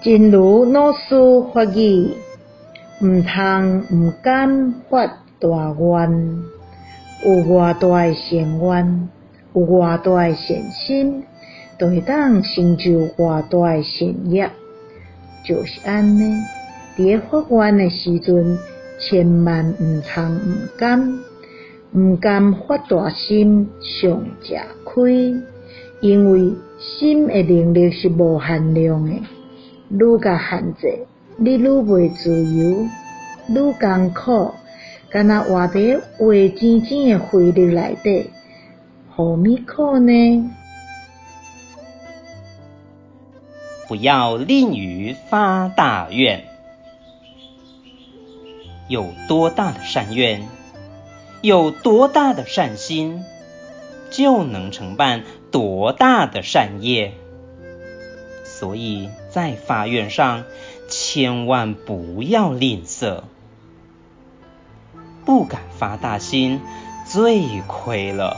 真如老师法语，毋通毋敢发大愿，有偌大诶善愿，有偌大诶善心，就会当成就偌大诶善业。就是安尼，伫咧发愿诶时阵，千万毋通毋敢，毋敢发大心，上吃亏，因为心诶能力是无限量诶。愈甲限制，你愈袂自由，愈艰苦，敢若活伫黑静静诶慧力内底，何咪苦呢？不要吝于发大愿，有多大的善愿，有多大的善心，就能承办多大的善业。所以在发愿上，千万不要吝啬，不敢发大心，最亏了。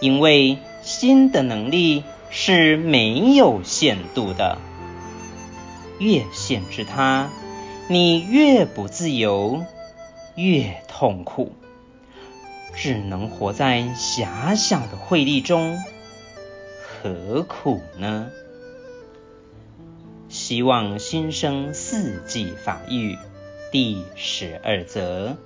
因为心的能力是没有限度的，越限制它，你越不自由，越痛苦，只能活在狭小的慧力中，何苦呢？希望新生四季法语第十二则。